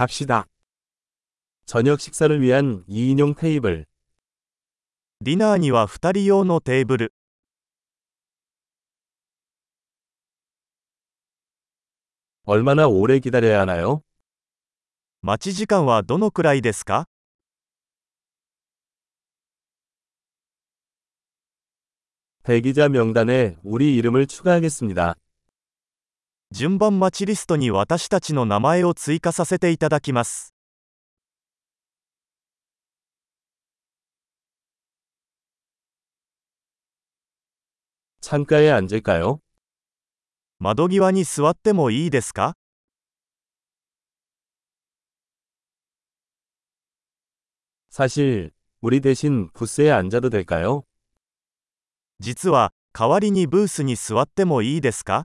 갑시다. 저녁 식사를 위한 2인용 테이블. ディナーには2人用のテーブル。 얼마나 오래 기다려야 하나요? 待ち時間はどのくらいですか 대기자 명단에 우리 이름을 추가하겠습니다. 順番待ちリストに私たちの名前を追加させていただきます。 창가에 앉을까요? 窓際に座ってもいいですか 사실 우리 대신 부스에 앉아도 될까요? 実は、代わりにブースに座ってもいいですか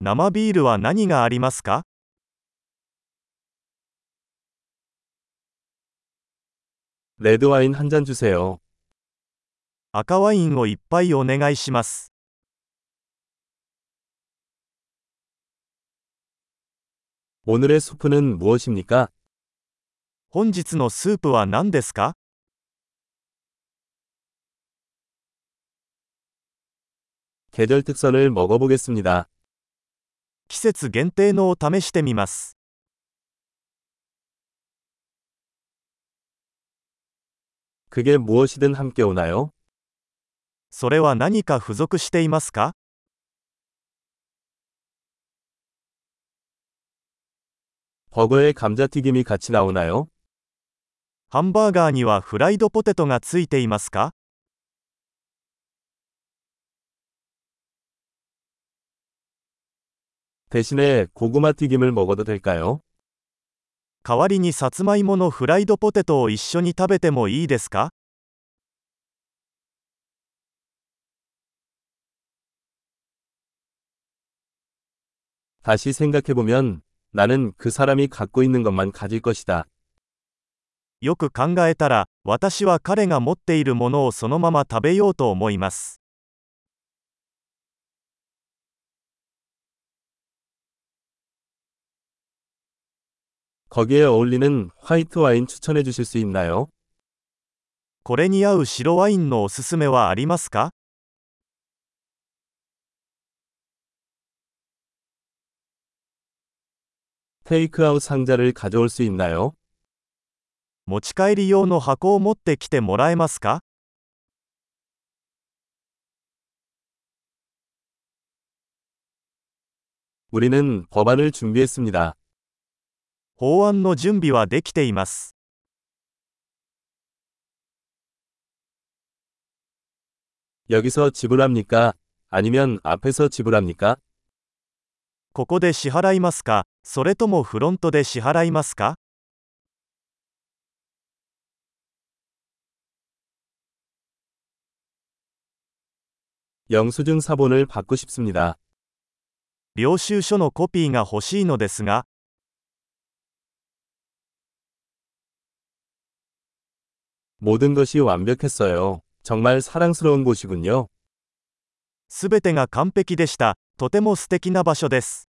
生ビールは何がありますか 레드 와인 한 잔 주세요. 赤ワインをいっぱいお願いします。 오늘의 수프는 무엇입니까? 本日のスープは何ですか 계절 특선을 먹어보겠습니다. 季節限定のを試してみます。 그게 무엇이든 함께 오나요? それは何か付属していますか 버거에 감자튀김이 같이 나오나요? ハンバーガーにはフライドポテトがついていますか 대신에 고구마 튀김을 먹어도 될까요? 代わりにさつまいものフライドポテトを一緒に食べてもいいですか 다시 생각해보면 나는 그 사람이 갖고 있는 것만 가질 것이다. よく考えたら、私は彼が持っているものをそのまま食べようと思います。 거기에 어울리는 화이트 와인 추천해 주실 수 있나요? これに合う白ワインのおすすめはありますか 테이크아웃 상자를 가져올 수 있나요? 持ち帰り用の箱を持ってきてもらえますか 우리는 법안을 준비했습니다. 法案の準備はできています。 여기서 지불합니까? 아니면 앞에서 지불합니까? ここで支払いますかそれともフロントで支払いますか 영수증 사본을 받고 싶습니다. 領収書のコピーが欲しいのですが、 모든 것이 완벽했어요. 정말 사랑스러운 곳이군요. すべてが完璧でした。とても素敵な場所です。